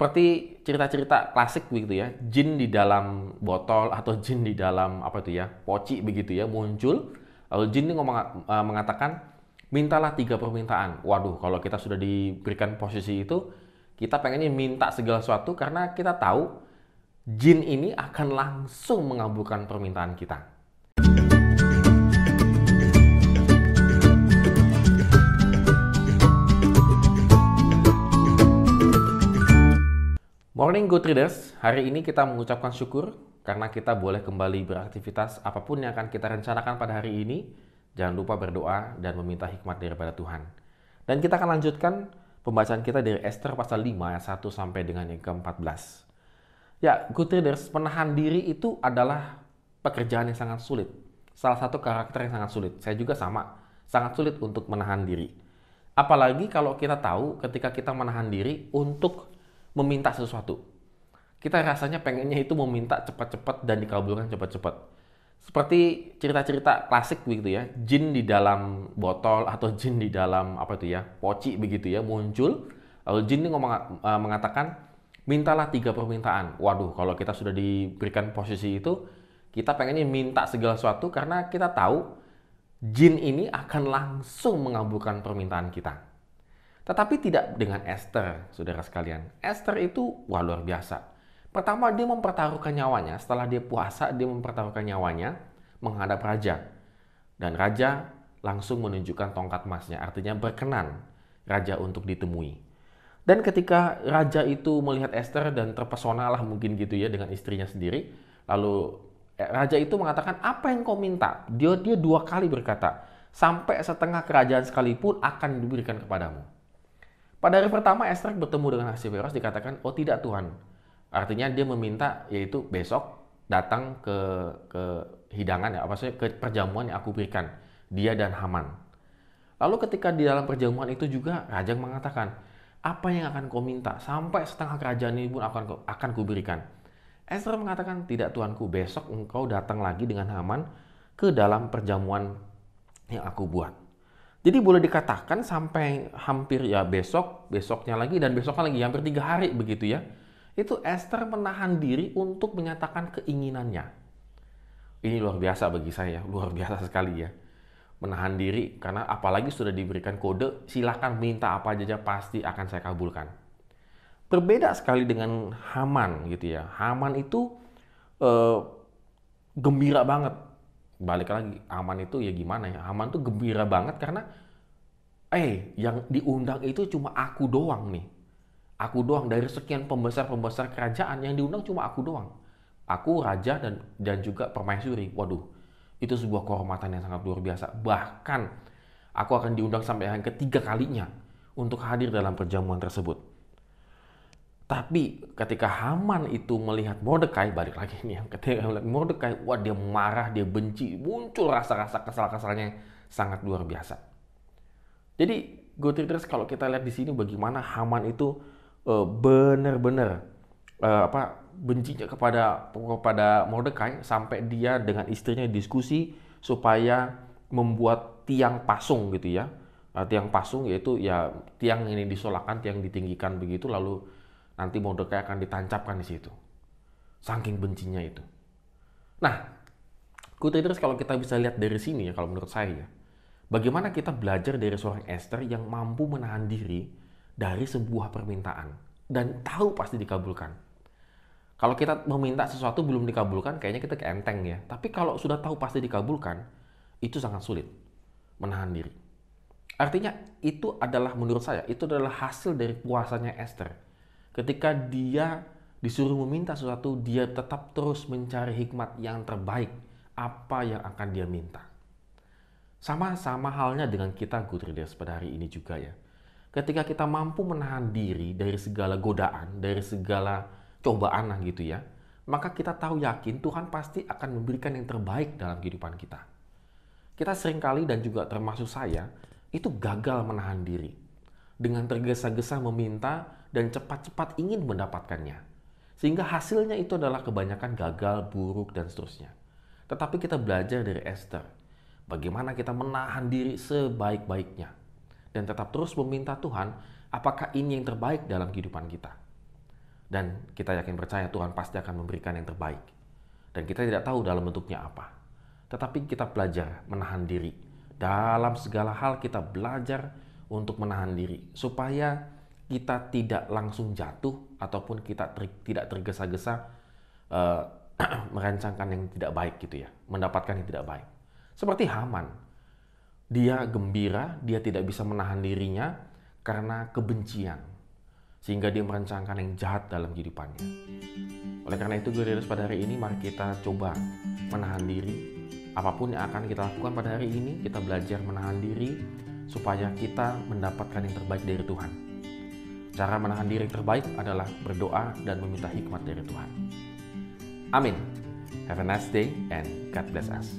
seperti cerita-cerita klasik begitu ya, jin di dalam botol atau jin di dalam apa itu ya, poci begitu ya muncul. Lalu jin ini ngomong, uh, mengatakan, mintalah tiga permintaan. Waduh, kalau kita sudah diberikan posisi itu, kita pengennya minta segala sesuatu karena kita tahu jin ini akan langsung mengabulkan permintaan kita. Morning Good Traders, hari ini kita mengucapkan syukur karena kita boleh kembali beraktivitas apa pun yang akan kita rencanakan pada hari ini. Jangan lupa berdoa dan meminta hikmat daripada Tuhan. Dan kita akan lanjutkan pembacaan kita dari Esther pasal 5 ayat 1 sampai dengan yang ke-14. Ya, Good Traders, menahan diri itu adalah pekerjaan yang sangat sulit. Salah satu karakter yang sangat sulit. Saya juga sama, sangat sulit untuk menahan diri. Apalagi kalau kita tahu ketika kita menahan diri untuk meminta sesuatu. Kita rasanya pengennya itu meminta cepat-cepat dan dikabulkan cepat-cepat. Seperti cerita-cerita klasik begitu ya, jin di dalam botol atau jin di dalam apa itu ya, poci begitu ya muncul. Lalu jin ini ngomong, uh, mengatakan, mintalah tiga permintaan. Waduh, kalau kita sudah diberikan posisi itu, kita pengennya minta segala sesuatu karena kita tahu jin ini akan langsung mengabulkan permintaan kita. Tetapi tidak dengan Esther, saudara sekalian. Esther itu wah luar biasa. Pertama dia mempertaruhkan nyawanya, setelah dia puasa dia mempertaruhkan nyawanya menghadap raja. Dan raja langsung menunjukkan tongkat emasnya, artinya berkenan raja untuk ditemui. Dan ketika raja itu melihat Esther dan terpesona lah mungkin gitu ya dengan istrinya sendiri, lalu eh, raja itu mengatakan apa yang kau minta? Dia dia dua kali berkata, sampai setengah kerajaan sekalipun akan diberikan kepadamu. Pada hari pertama Esther bertemu dengan Ahasiveros dikatakan, oh tidak Tuhan. Artinya dia meminta yaitu besok datang ke ke hidangan ya, apa sih ke perjamuan yang aku berikan dia dan Haman. Lalu ketika di dalam perjamuan itu juga raja mengatakan, apa yang akan kau minta sampai setengah kerajaan ini pun akan akan kuberikan. Esther mengatakan, tidak tuanku, besok engkau datang lagi dengan Haman ke dalam perjamuan yang aku buat. Jadi boleh dikatakan sampai hampir ya besok, besoknya lagi, dan besoknya lagi, hampir tiga hari begitu ya. Itu Esther menahan diri untuk menyatakan keinginannya. Ini luar biasa bagi saya, luar biasa sekali ya. Menahan diri, karena apalagi sudah diberikan kode, silahkan minta apa saja pasti akan saya kabulkan. Berbeda sekali dengan Haman gitu ya. Haman itu eh, gembira banget balik lagi aman itu ya gimana ya? Aman tuh gembira banget karena eh yang diundang itu cuma aku doang nih. Aku doang dari sekian pembesar-pembesar kerajaan yang diundang cuma aku doang. Aku raja dan dan juga permaisuri. Waduh itu sebuah kehormatan yang sangat luar biasa. Bahkan aku akan diundang sampai yang ketiga kalinya untuk hadir dalam perjamuan tersebut tapi ketika Haman itu melihat Mordekai, balik lagi nih, ketika melihat Mordekai, wah dia marah, dia benci, muncul rasa-rasa kesal-kesalnya sangat luar biasa. Jadi, readers kalau kita lihat di sini bagaimana Haman itu uh, benar-benar uh, apa bencinya kepada kepada Mordekai sampai dia dengan istrinya diskusi supaya membuat tiang pasung gitu ya. Uh, tiang pasung yaitu ya tiang ini disolakan, tiang ditinggikan begitu lalu nanti Mordekai akan ditancapkan di situ. Saking bencinya itu. Nah, Kutriders kalau kita bisa lihat dari sini ya, kalau menurut saya, bagaimana kita belajar dari seorang Esther yang mampu menahan diri dari sebuah permintaan dan tahu pasti dikabulkan. Kalau kita meminta sesuatu belum dikabulkan, kayaknya kita keenteng ya. Tapi kalau sudah tahu pasti dikabulkan, itu sangat sulit menahan diri. Artinya itu adalah menurut saya itu adalah hasil dari puasanya Esther Ketika dia disuruh meminta sesuatu, dia tetap terus mencari hikmat yang terbaik, apa yang akan dia minta. Sama-sama halnya dengan kita good readers pada hari ini juga ya. Ketika kita mampu menahan diri dari segala godaan, dari segala cobaan lah gitu ya, maka kita tahu yakin Tuhan pasti akan memberikan yang terbaik dalam kehidupan kita. Kita sering kali dan juga termasuk saya, itu gagal menahan diri. Dengan tergesa-gesa meminta, dan cepat-cepat ingin mendapatkannya. Sehingga hasilnya itu adalah kebanyakan gagal, buruk, dan seterusnya. Tetapi kita belajar dari Esther, bagaimana kita menahan diri sebaik-baiknya. Dan tetap terus meminta Tuhan, apakah ini yang terbaik dalam kehidupan kita. Dan kita yakin percaya Tuhan pasti akan memberikan yang terbaik. Dan kita tidak tahu dalam bentuknya apa. Tetapi kita belajar menahan diri. Dalam segala hal kita belajar untuk menahan diri. Supaya kita tidak langsung jatuh ataupun kita ter, tidak tergesa-gesa uh, merancangkan yang tidak baik gitu ya. Mendapatkan yang tidak baik. Seperti Haman. Dia gembira, dia tidak bisa menahan dirinya karena kebencian sehingga dia merancangkan yang jahat dalam kehidupannya. Oleh karena itu, gue pada hari ini mari kita coba menahan diri. Apa pun yang akan kita lakukan pada hari ini, kita belajar menahan diri supaya kita mendapatkan yang terbaik dari Tuhan. Cara menahan diri terbaik adalah berdoa dan meminta hikmat dari Tuhan. Amin. Have a nice day and God bless us.